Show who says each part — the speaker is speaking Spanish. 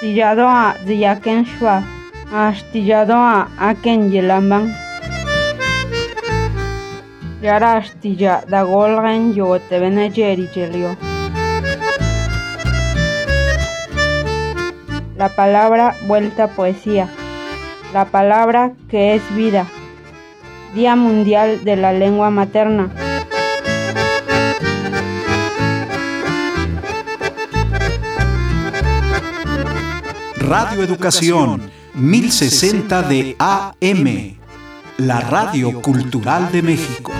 Speaker 1: Astilladoa ziyaken shwa. Astilladoa aken yelamban. Yara astilla da golgen yote benejeri jelio. La palabra vuelta poesía. La palabra que es vida. Día Mundial de la Lengua Materna.
Speaker 2: Radio Educación 1060 de AM, la radio cultural de México.